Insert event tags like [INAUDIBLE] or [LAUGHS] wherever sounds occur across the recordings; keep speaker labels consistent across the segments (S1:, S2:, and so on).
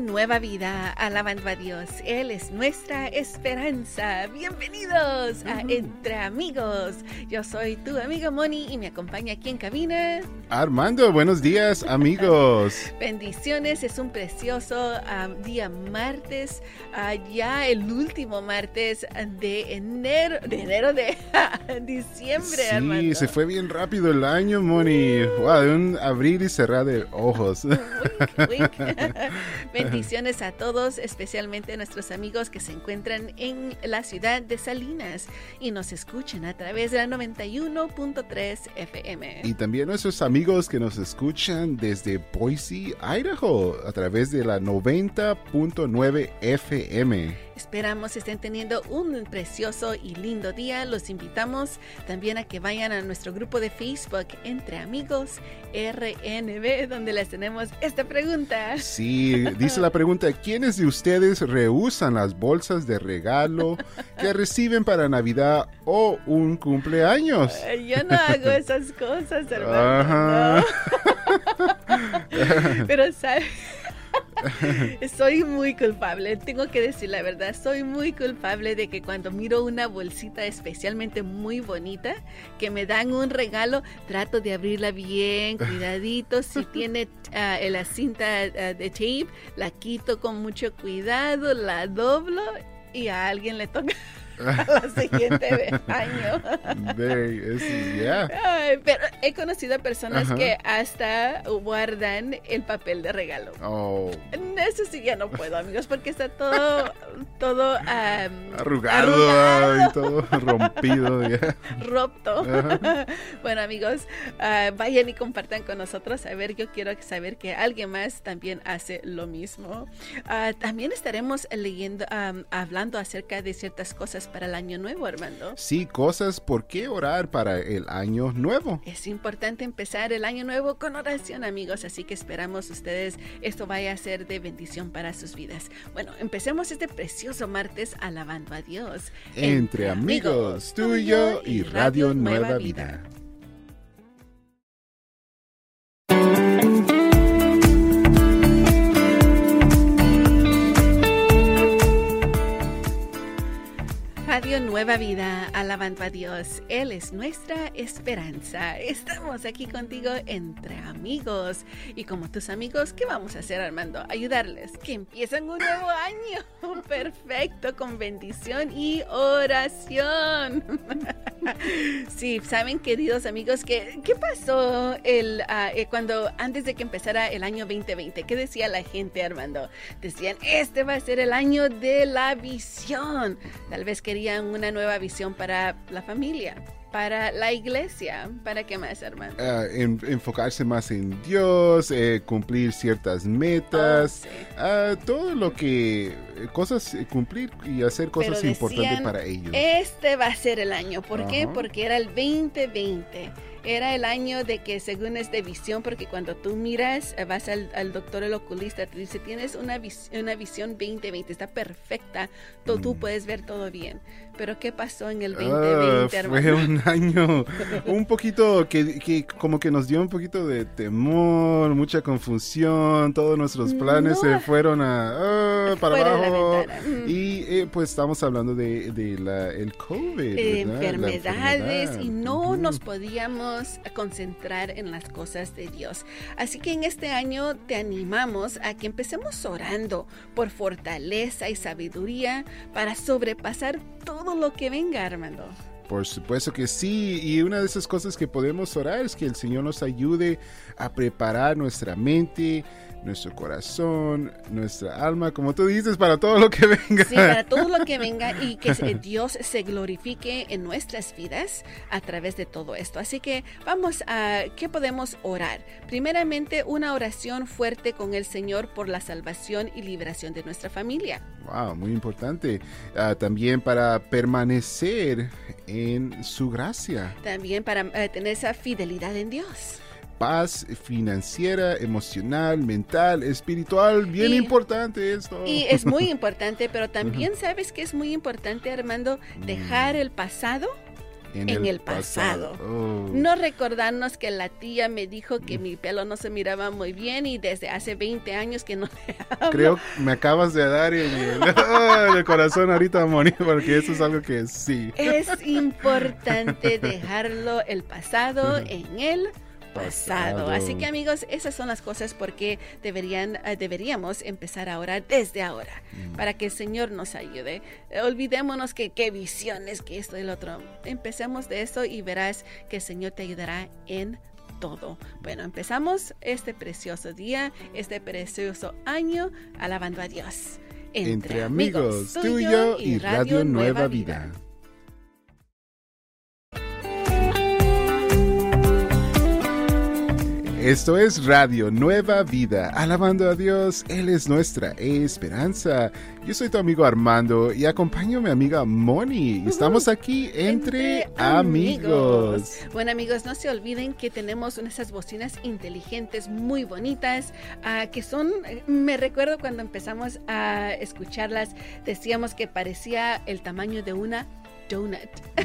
S1: Nueva Vida, alabando a Dios. Él es nuestra esperanza. Bienvenidos a Entre Amigos. Yo soy tu amiga Moni y me acompaña aquí en cabina.
S2: Armando, buenos días, amigos. [LAUGHS]
S1: Bendiciones, es un precioso día martes, ya el último martes de enero, de enero de [LAUGHS] diciembre,
S2: sí, se fue bien rápido el año, Moni. Wow, de un abrir y cerrar de ojos. [LAUGHS]
S1: Bendiciones a todos, especialmente a nuestros amigos que se encuentran en la ciudad de Salinas y nos escuchan a través de la 91.3 FM.
S2: Y también nuestros amigos que nos escuchan desde Boise, Idaho, a través de la 90.9 FM.
S1: Esperamos estén teniendo un precioso y lindo día. Los invitamos también a que vayan a nuestro grupo de Facebook Entre Amigos RNB, donde les tenemos esta pregunta.
S2: Sí, dice la pregunta, ¿quiénes de ustedes rehusan las bolsas de regalo que [LAUGHS] reciben para Navidad o un cumpleaños?
S1: Yo no hago esas cosas, hermano. [LAUGHS] Pero, ¿sabes? [LAUGHS] soy muy culpable, tengo que decir la verdad, soy muy culpable de que cuando miro una bolsita especialmente muy bonita, que me dan un regalo, trato de abrirla bien, [LAUGHS] cuidadito, si tiene ah, la cinta ah, de tape, la quito con mucho cuidado, la doblo y a alguien le toca. La [LAUGHS] siguiente año. [LAUGHS] pero he conocido personas que hasta guardan el papel de regalo. Oh. [LAUGHS] Eso sí ya no puedo, amigos, porque está todo, todo
S2: arrugado, y todo rompido.
S1: Ropto. [LAUGHS] bueno, amigos, ah, vayan y compartan con nosotros. A ver, yo quiero saber que alguien más también hace lo mismo. Ah, también estaremos leyendo, hablando acerca de ciertas cosas para el año nuevo, Armando.
S2: Sí, cosas por qué orar para el año nuevo.
S1: Es importante empezar el año nuevo con oración, amigos, así que esperamos ustedes esto vaya a ser de bendición para sus vidas. Bueno, empecemos este precioso martes alabando a Dios.
S2: Entre, amigos, tuyo y Radio Nueva, Vida.
S1: Nueva Vida, alabando a Dios. Él es nuestra esperanza. Estamos aquí contigo entre amigos. Y como tus amigos, ¿qué vamos a hacer, Armando? Ayudarles. Que empiezan un nuevo año. [LAUGHS] Perfecto, con bendición y oración. [LAUGHS] sí, saben, queridos amigos, que, ¿qué pasó el, ah, eh, cuando antes de que empezara el año 2020? ¿Qué decía la gente, Armando? Decían, este va a ser el año de la visión. Tal vez querían una nueva visión para la familia, para la iglesia. ¿Para qué más, hermano?
S2: Ah, enfocarse más en Dios, eh, cumplir ciertas metas, oh, ah, todo lo que, cosas, eh, cumplir y hacer cosas importantes para ellos.
S1: Este va a ser el año. ¿Por qué? Porque era el 2020 era el año de que según es de visión, porque cuando tú miras, eh, vas al, doctor, el oculista, te dice, tienes una, una visión 2020, está perfecta, tú, tú mm. puedes ver todo bien. Pero ¿qué pasó en el 2020,
S2: ah, Fue un [LAUGHS] año un poquito que, que, como que nos dio un poquito de temor, mucha confusión, todos nuestros planes se fueron a, ah, para abajo. Y eh, pues estamos hablando de, de la, el COVID.
S1: enfermedades y no nos podíamos concentrar en las cosas de Dios. Así que en este año te animamos a que empecemos orando por fortaleza y sabiduría para sobrepasar todo lo que venga, Armando.
S2: Por supuesto que sí, y una de esas cosas que podemos orar es que el Señor nos ayude a preparar nuestra mente, nuestro corazón, nuestra alma, como tú dices, para todo lo que venga.
S1: Sí, para [LAUGHS] todo lo que venga y que Dios se glorifique en nuestras vidas a través de todo esto. Así que vamos a, ¿qué podemos orar? Primeramente, una oración fuerte con el Señor por la salvación y liberación de nuestra familia.
S2: Wow, muy importante. Ah, también para permanecer en su gracia.
S1: También para eh, tener esa fidelidad en Dios
S2: paz financiera, emocional, mental, espiritual, bien importante esto.
S1: Y es muy importante, pero [LAUGHS] también sabes que es muy importante, Armando, dejar el pasado en, el, pasado. Oh. No recordarnos que la tía me dijo que mi pelo no se miraba muy bien y desde hace 20 años que no [LAUGHS] le
S2: hablo. Creo que me acabas de dar [LAUGHS] en el, corazón ahorita, Moni, porque eso es algo que sí.
S1: Es importante dejarlo el pasado en el pasado. Así que amigos, esas son las cosas porque deberían, eh, deberíamos empezar ahora desde ahora, mm. para que el Señor nos ayude. Olvidémonos que qué visiones, que esto y lo otro. Empecemos de eso y verás que el Señor te ayudará en todo. Bueno, empezamos este precioso día, este precioso año, alabando a Dios.
S2: Entre, amigos, tuyo y Radio, Nueva, Vida. Esto es Radio Nueva Vida, alabando a Dios, Él es nuestra esperanza. Yo soy tu amigo Armando y acompaño a mi amiga Moni. Estamos aquí entre, amigos.
S1: Bueno amigos, no se olviden que tenemos esas bocinas inteligentes muy bonitas, ah, que son, me recuerdo cuando empezamos a escucharlas, decíamos que parecía el tamaño de una donut. [LAUGHS]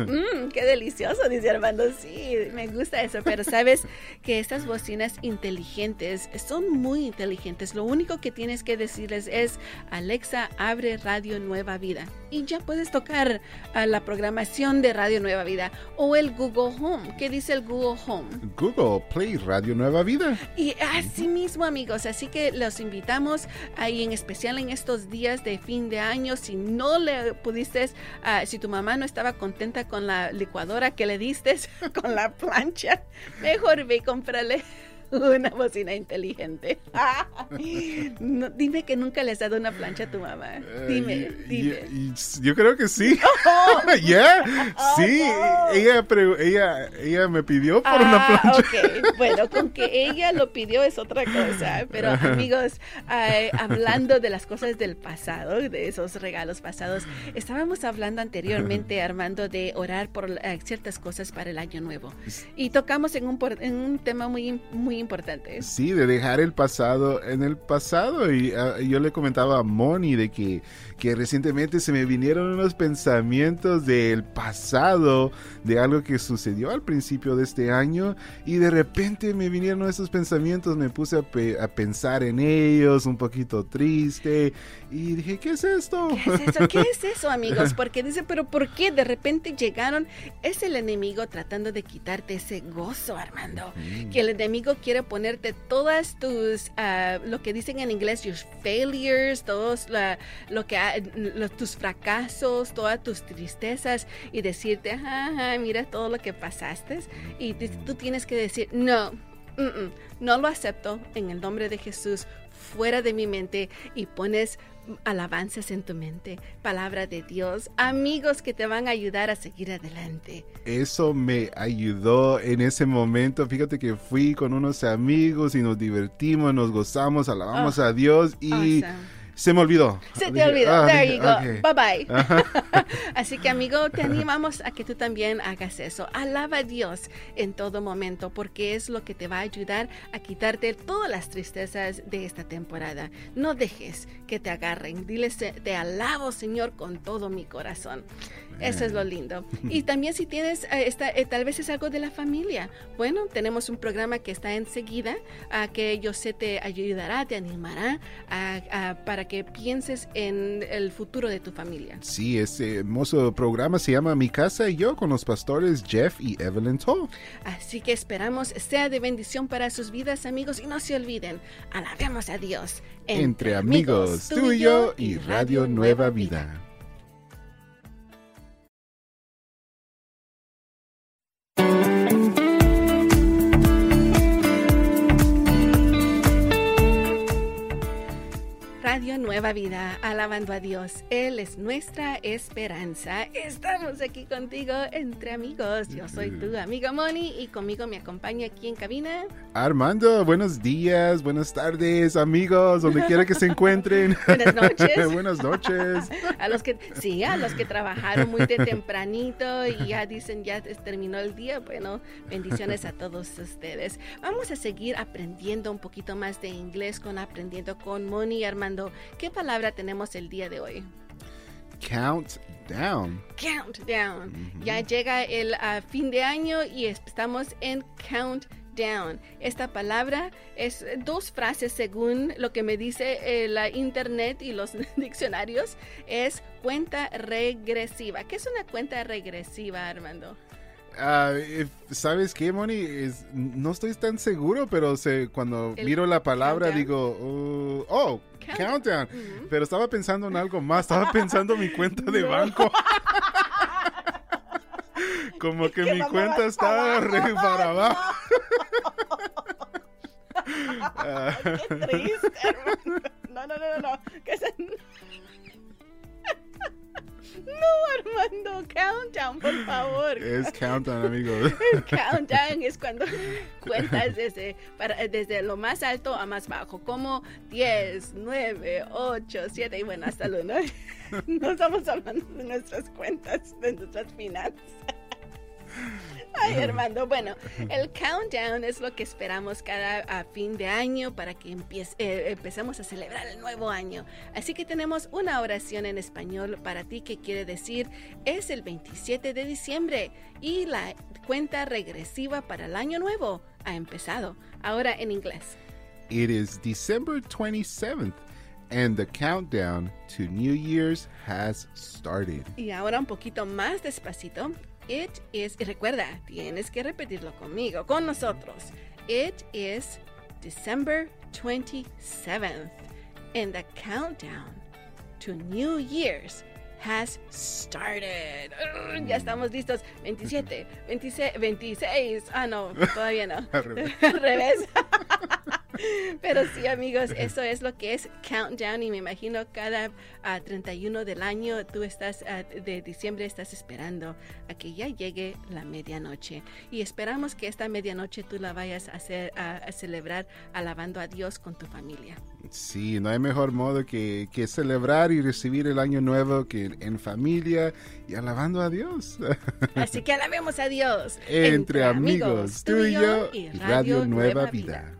S1: Mm. qué delicioso, dice Armando. Sí, me gusta eso. Pero sabes que estas bocinas inteligentes son muy inteligentes. Lo único que tienes que decirles es, Alexa, abre Radio Nueva Vida. Y ya puedes tocar a la programación de Radio Nueva Vida o el Google Home. ¿Qué dice el Google Home?
S2: Google Play Radio Nueva Vida.
S1: Y así mismo, amigos. Así que los invitamos ahí en especial en estos días de fin de año. Si no le pudiste Ah, si tu mamá no estaba contenta con la licuadora que le diste, [LAUGHS] con la plancha, mejor ve y cómprale [LAUGHS] una bocina inteligente. [LAUGHS] dime que nunca le has dado una plancha a tu mamá. Eh, dime, dime.
S2: yo creo que sí. [LAUGHS] Oh. Ya, oh, sí. Ella, ella, ella me pidió por una ah, plancha.
S1: Bueno, con que ella lo pidió es otra cosa. Pero amigos, hablando de las cosas del pasado, de esos regalos pasados, estábamos hablando anteriormente, Armando, de orar por eh, ciertas cosas para el año nuevo. Y tocamos en un, en un tema muy, muy importante.
S2: Sí, de dejar el pasado en el pasado. Y ah, yo le comentaba a Moni de que, que recientemente se me vinieron unos pensamientos del pasado, de algo que sucedió al principio de este año. Y de repente me vinieron esos pensamientos, me puse a, a pensar en ellos, un poquito triste. Y dije, ¿qué es esto?
S1: ¿Qué es eso? ¿Qué [LAUGHS] es eso, amigos? Porque dice, pero ¿por qué de repente llegaron? Es el enemigo tratando de quitarte ese gozo, Armando. Que el enemigo quiere quiere ponerte todas tus, uh, lo que dicen en inglés, your failures, todos la, lo que, los, tus fracasos, todas tus tristezas y decirte, ajá, mira todo lo que pasaste. Y tú tienes que decir, no, no lo acepto en el nombre de Jesús fuera de mi mente y pones alabanzas en tu mente, palabra de Dios, amigos que te van a ayudar a seguir adelante.
S2: Eso me ayudó en ese momento. Fíjate que fui con unos amigos y nos divertimos, nos gozamos, alabamos oh, a Dios y... Se me olvidó.
S1: Se te olvidó. Ah, There you go. Bye bye. [LAUGHS] Así que amigo, te animamos a que tú también hagas eso. Alaba a Dios en todo momento porque es lo que te va a ayudar a quitarte todas las tristezas de esta temporada. No dejes que te agarren. Diles, te alabo Señor con todo mi corazón. Eso es lo lindo. Y [LAUGHS] también si tienes, eh, esta, eh, tal vez es algo de la familia. Bueno, tenemos un programa que está enseguida, a que yo sé te ayudará, te animará para que pienses en el futuro de tu familia.
S2: Sí, ese hermoso programa se llama Mi casa y yo con los pastores Jeff y Evelyn Toll.
S1: Así que esperamos sea de bendición para sus vidas, amigos, y no se olviden, alabemos a Dios.
S2: Entre, amigos, tuyo y Radio Nueva Vida.
S1: Nueva Vida, alabando a Dios. Él es nuestra esperanza. Estamos aquí contigo entre amigos. Yo soy tu amiga Moni y conmigo me acompaña aquí en cabina.
S2: Armando, buenos días, buenas tardes, amigos, donde quiera que se encuentren. [LAUGHS]
S1: buenas noches. [LAUGHS]
S2: buenas noches.
S1: a los que, sí, a los que trabajaron muy de tempranito y ya dicen ya terminó el día. Bueno, bendiciones a todos ustedes. Vamos a seguir aprendiendo un poquito más de inglés con aprendiendo con Moni y Armando ¿qué palabra tenemos el día de hoy?
S2: Countdown.
S1: Countdown. Ya llega el uh, fin de año y estamos en countdown. Esta palabra es dos frases según lo que me dice eh, la internet y los [LAUGHS] diccionarios. Es cuenta regresiva. ¿Qué es una cuenta regresiva, Armando?
S2: Uh, ¿Sabes qué, Moni? Es, no estoy tan seguro, pero se, cuando miro la palabra countdown. digo, uh, oh, countdown. Uh -huh. Pero estaba pensando en algo más, estaba pensando en mi cuenta de [LAUGHS] no. banco. [LAUGHS] Como que mi cuenta está re para abajo.
S1: Ay, [LAUGHS] qué triste, hermano. No, no, no, no. Que se... countdown, por favor.
S2: Es countdown, amigos. [LAUGHS]
S1: countdown es cuando [LAUGHS] cuentas desde, para, desde lo más alto a más bajo, como 10, 9, 8, 7 y bueno, hasta el 1. [LAUGHS] No estamos hablando de nuestras cuentas, de nuestras finanzas. Ay, Armando. Bueno, el countdown es lo que esperamos cada a fin de año para que empiece, eh, empecemos a celebrar el nuevo año. Así que tenemos una oración en español para ti que quiere decir es el 27 de diciembre y la cuenta regresiva para el año nuevo ha empezado. Ahora en inglés.
S2: It is December 27th. And the countdown to New Year's has started.
S1: Y ahora un poquito más despacito. It is, y recuerda, tienes que repetirlo conmigo, con nosotros. It is December 27th, and the countdown to New Year's has started. Uh, ya estamos listos. 27, 26, 26. Ah, no, [LAUGHS] todavía no.
S2: Al revés. [LAUGHS]
S1: Al revés. [LAUGHS] [LAUGHS] Pero sí, amigos, eso es lo que es countdown y me imagino cada uh, 31 del año tú estás uh, de diciembre estás esperando a que ya llegue la medianoche y esperamos que esta medianoche tú la vayas a hacer a, a celebrar alabando a Dios con tu familia.
S2: Sí, no hay mejor modo que, que celebrar y recibir el año nuevo que en familia y alabando a Dios. [LAUGHS]
S1: Así que alabemos a Dios.
S2: Entre, Entre amigos, tú y yo y Radio, Radio Nueva, Nueva, Vida. Vida.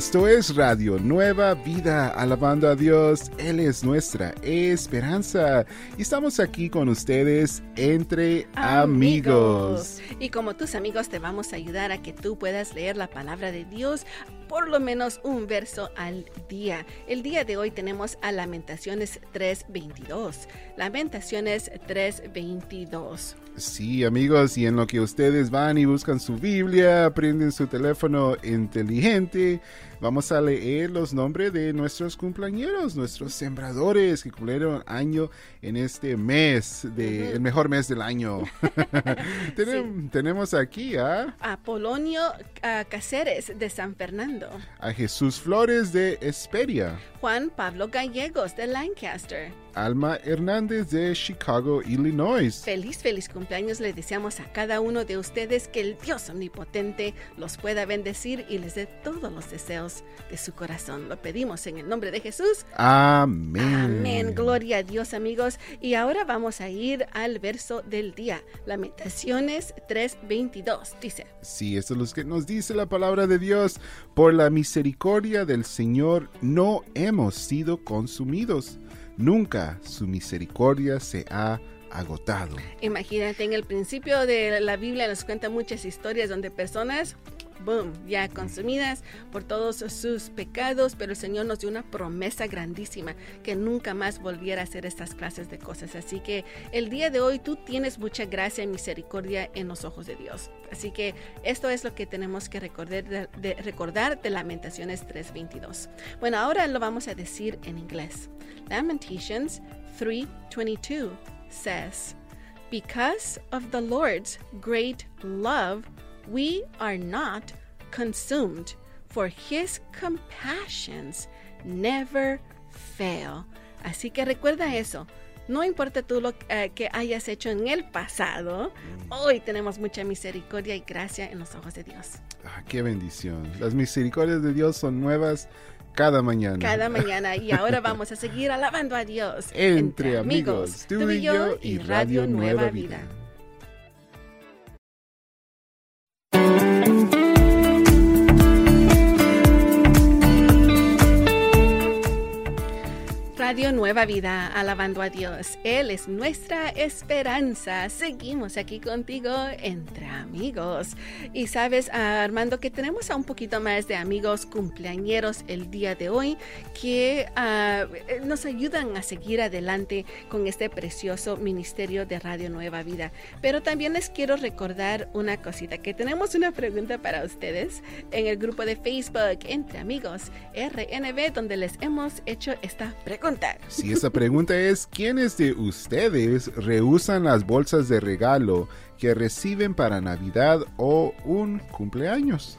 S2: Esto es Radio Nueva Vida, alabando a Dios. Él es nuestra esperanza. Y estamos aquí con ustedes entre amigos.
S1: amigos. Y como tus amigos te vamos a ayudar a que tú puedas leer la palabra de Dios por lo menos un verso al día. El día de hoy tenemos a Lamentaciones 3.22. Lamentaciones 3.22.
S2: Sí, amigos, y en lo que ustedes van y buscan su Biblia, prenden su teléfono inteligente, vamos a leer los nombres de nuestros cumpleaños, nuestros sembradores que cumplieron año en este mes, de, uh -huh. el mejor mes del año. [LAUGHS] [LAUGHS] Tenem, sí. Tenemos aquí a...
S1: A Polonio Cáceres de San Fernando.
S2: A Jesús Flores de Esperia.
S1: Juan Pablo Gallegos de Lancaster.
S2: Alma Hernández de Chicago, Illinois.
S1: Feliz, feliz cumpleaños le deseamos a cada uno de ustedes que el Dios omnipotente los pueda bendecir y les dé todos los deseos de su corazón. Lo pedimos en el nombre de Jesús.
S2: Amén.
S1: Amén. Gloria a Dios, amigos. Y ahora vamos a ir al verso del día. Lamentaciones 3:22. Dice.
S2: Sí, esto es lo que nos dice la palabra de Dios. Por la misericordia del Señor no hemos sido consumidos nunca su misericordia se ha agotado.
S1: Imagínate, en el principio de la Biblia nos cuenta muchas historias donde personas, ya consumidas por todos sus pecados, pero el Señor nos dio una promesa grandísima que nunca más volviera a hacer estas clases de cosas. Así que el día de hoy tú tienes mucha gracia y misericordia en los ojos de Dios. Así que esto es lo que tenemos que recordar de, de, recordar de Lamentaciones 3:22. Bueno, ahora lo vamos a decir en inglés. Lamentations 3:22 says, "Because of the Lord's great love, we are not consumed, for his compassions never fail." Así que recuerda eso. No importa tú lo uh, que hayas hecho en el pasado, hoy tenemos mucha misericordia y gracia en los ojos de Dios.
S2: Ah, qué bendición. Las misericordias de Dios son nuevas cada mañana.
S1: Cada [LAUGHS] mañana. Y ahora vamos a seguir alabando a Dios.
S2: Entre, Entre amigos, tú, y yo y Radio Nueva Vida. Vida.
S1: Radio Nueva Vida, alabando a Dios. Él es nuestra esperanza. Seguimos aquí contigo entre amigos. Y sabes, Armando, que tenemos a un poquito más de amigos cumpleañeros el día de hoy que uh, nos ayudan a seguir adelante con este precioso ministerio de Radio Nueva Vida. Pero también les quiero recordar una cosita, que tenemos una pregunta para ustedes en el grupo de Facebook Entre Amigos RNB, donde les hemos hecho esta pregunta.
S2: Si esa pregunta es, ¿quiénes de ustedes rehusan las bolsas de regalo que reciben para Navidad o un cumpleaños?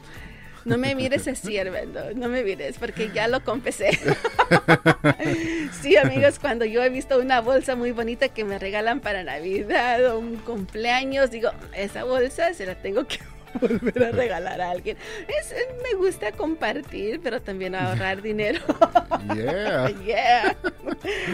S1: No me mires así, Armando, no me mires, porque ya lo confesé. [LAUGHS] sí, amigos, cuando yo he visto una bolsa muy bonita que me regalan para Navidad o un cumpleaños, digo, esa bolsa se la tengo que [LAUGHS] volver a regalar a alguien. Es, me gusta compartir, pero también ahorrar [LAUGHS] dinero.
S2: yeah. [LAUGHS]
S1: yeah.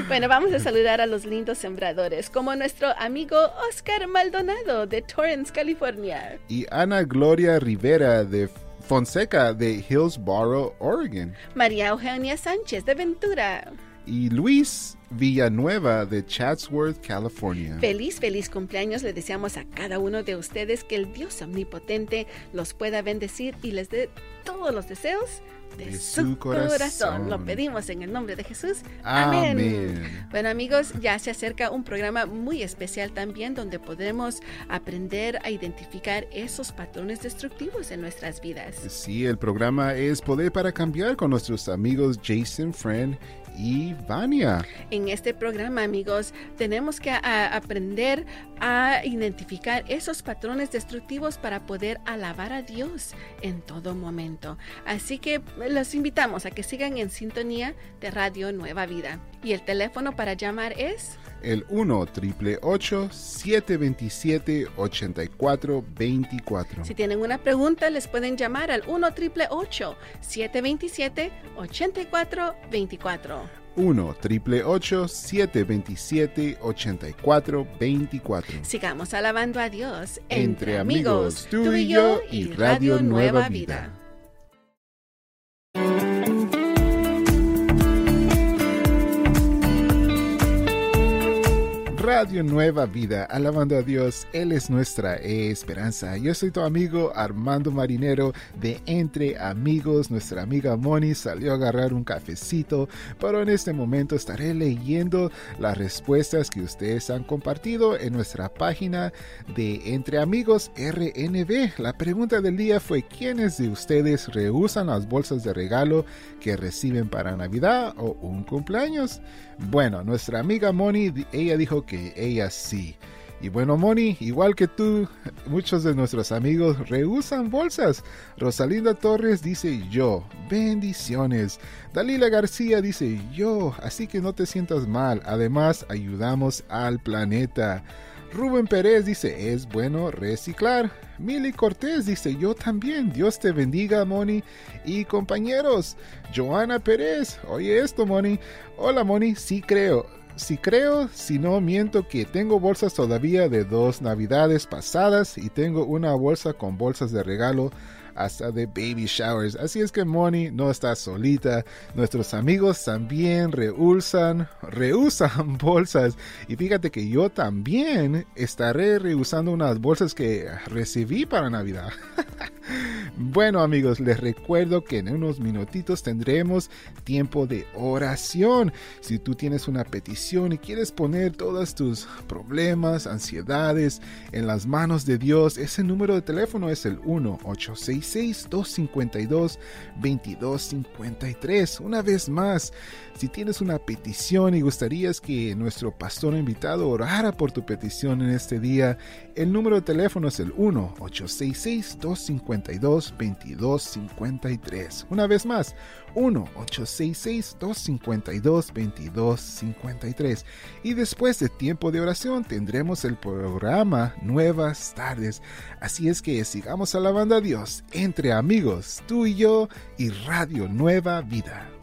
S1: Bueno, vamos a saludar a los lindos sembradores, como nuestro amigo Oscar Maldonado de Torrance, California.
S2: Y Ana Gloria Rivera de Fonseca de Hillsboro, Oregon.
S1: María Eugenia Sánchez de Ventura
S2: y Luis Villanueva de Chatsworth, California.
S1: Feliz, feliz cumpleaños le deseamos a cada uno de ustedes que el Dios omnipotente los pueda bendecir y les dé todos los deseos de, su, corazón. Lo pedimos en el nombre de Jesús. Amén. Bueno amigos, ya se acerca un programa muy especial también donde podremos aprender a identificar esos patrones destructivos en nuestras vidas.
S2: Sí, el programa es Poder para Cambiar con nuestros amigos Jason Friend y Vania.
S1: En este programa, amigos, tenemos que aprender a identificar esos patrones destructivos para poder alabar a Dios en todo momento. Así que los invitamos a que sigan en sintonía de Radio Nueva Vida. Y el teléfono para llamar es
S2: el 1 triple 727 8424.
S1: Si tienen una pregunta, les pueden llamar al 1 triple 727 8424.
S2: 1 triple 727 8424.
S1: Sigamos alabando a Dios entre, amigos, tú y yo y Radio Nueva Vida.
S2: Radio Nueva Vida, alabando a Dios, Él es nuestra esperanza. Yo soy tu amigo Armando Marinero de Entre Amigos. Nuestra amiga Moni salió a agarrar un cafecito, pero en este momento estaré leyendo las respuestas que ustedes han compartido en nuestra página de Entre Amigos RNB. La pregunta del día fue, ¿quiénes de ustedes rehusan las bolsas de regalo que reciben para Navidad o un cumpleaños? Bueno, nuestra amiga Moni, ella dijo que ella sí. Y bueno, Moni, igual que tú, muchos de nuestros amigos rehusan bolsas. Rosalinda Torres dice yo, bendiciones. Dalila García dice yo, así que no te sientas mal. Además, ayudamos al planeta. Rubén Pérez dice, es bueno reciclar. Mili Cortés dice, yo también. Dios te bendiga, Moni. Y compañeros, Joana Pérez, oye esto, Moni. Hola, Moni, sí creo. Si creo, si no miento que tengo bolsas todavía de dos navidades pasadas y tengo una bolsa con bolsas de regalo hasta de baby showers. Así es que Moni no está solita. Nuestros amigos también rehusan, rehusan [LAUGHS] bolsas. Y fíjate que yo también estaré rehusando unas bolsas que recibí para Navidad. [LAUGHS] Bueno amigos, les recuerdo que en unos minutitos tendremos tiempo de oración. Si tú tienes una petición y quieres poner todos tus problemas, ansiedades en las manos de Dios, ese número de teléfono es el 1-866-252-2253. Una vez más, si tienes una petición y gustarías que nuestro pastor invitado orara por tu petición en este día, el número de teléfono es el 1-866-252-2253. Una vez más, 1-866-252-2253. Y después de tiempo de oración tendremos el programa Nuevas Tardes. Así es que sigamos alabando a Dios entre amigos, tú y yo y Radio Nueva Vida.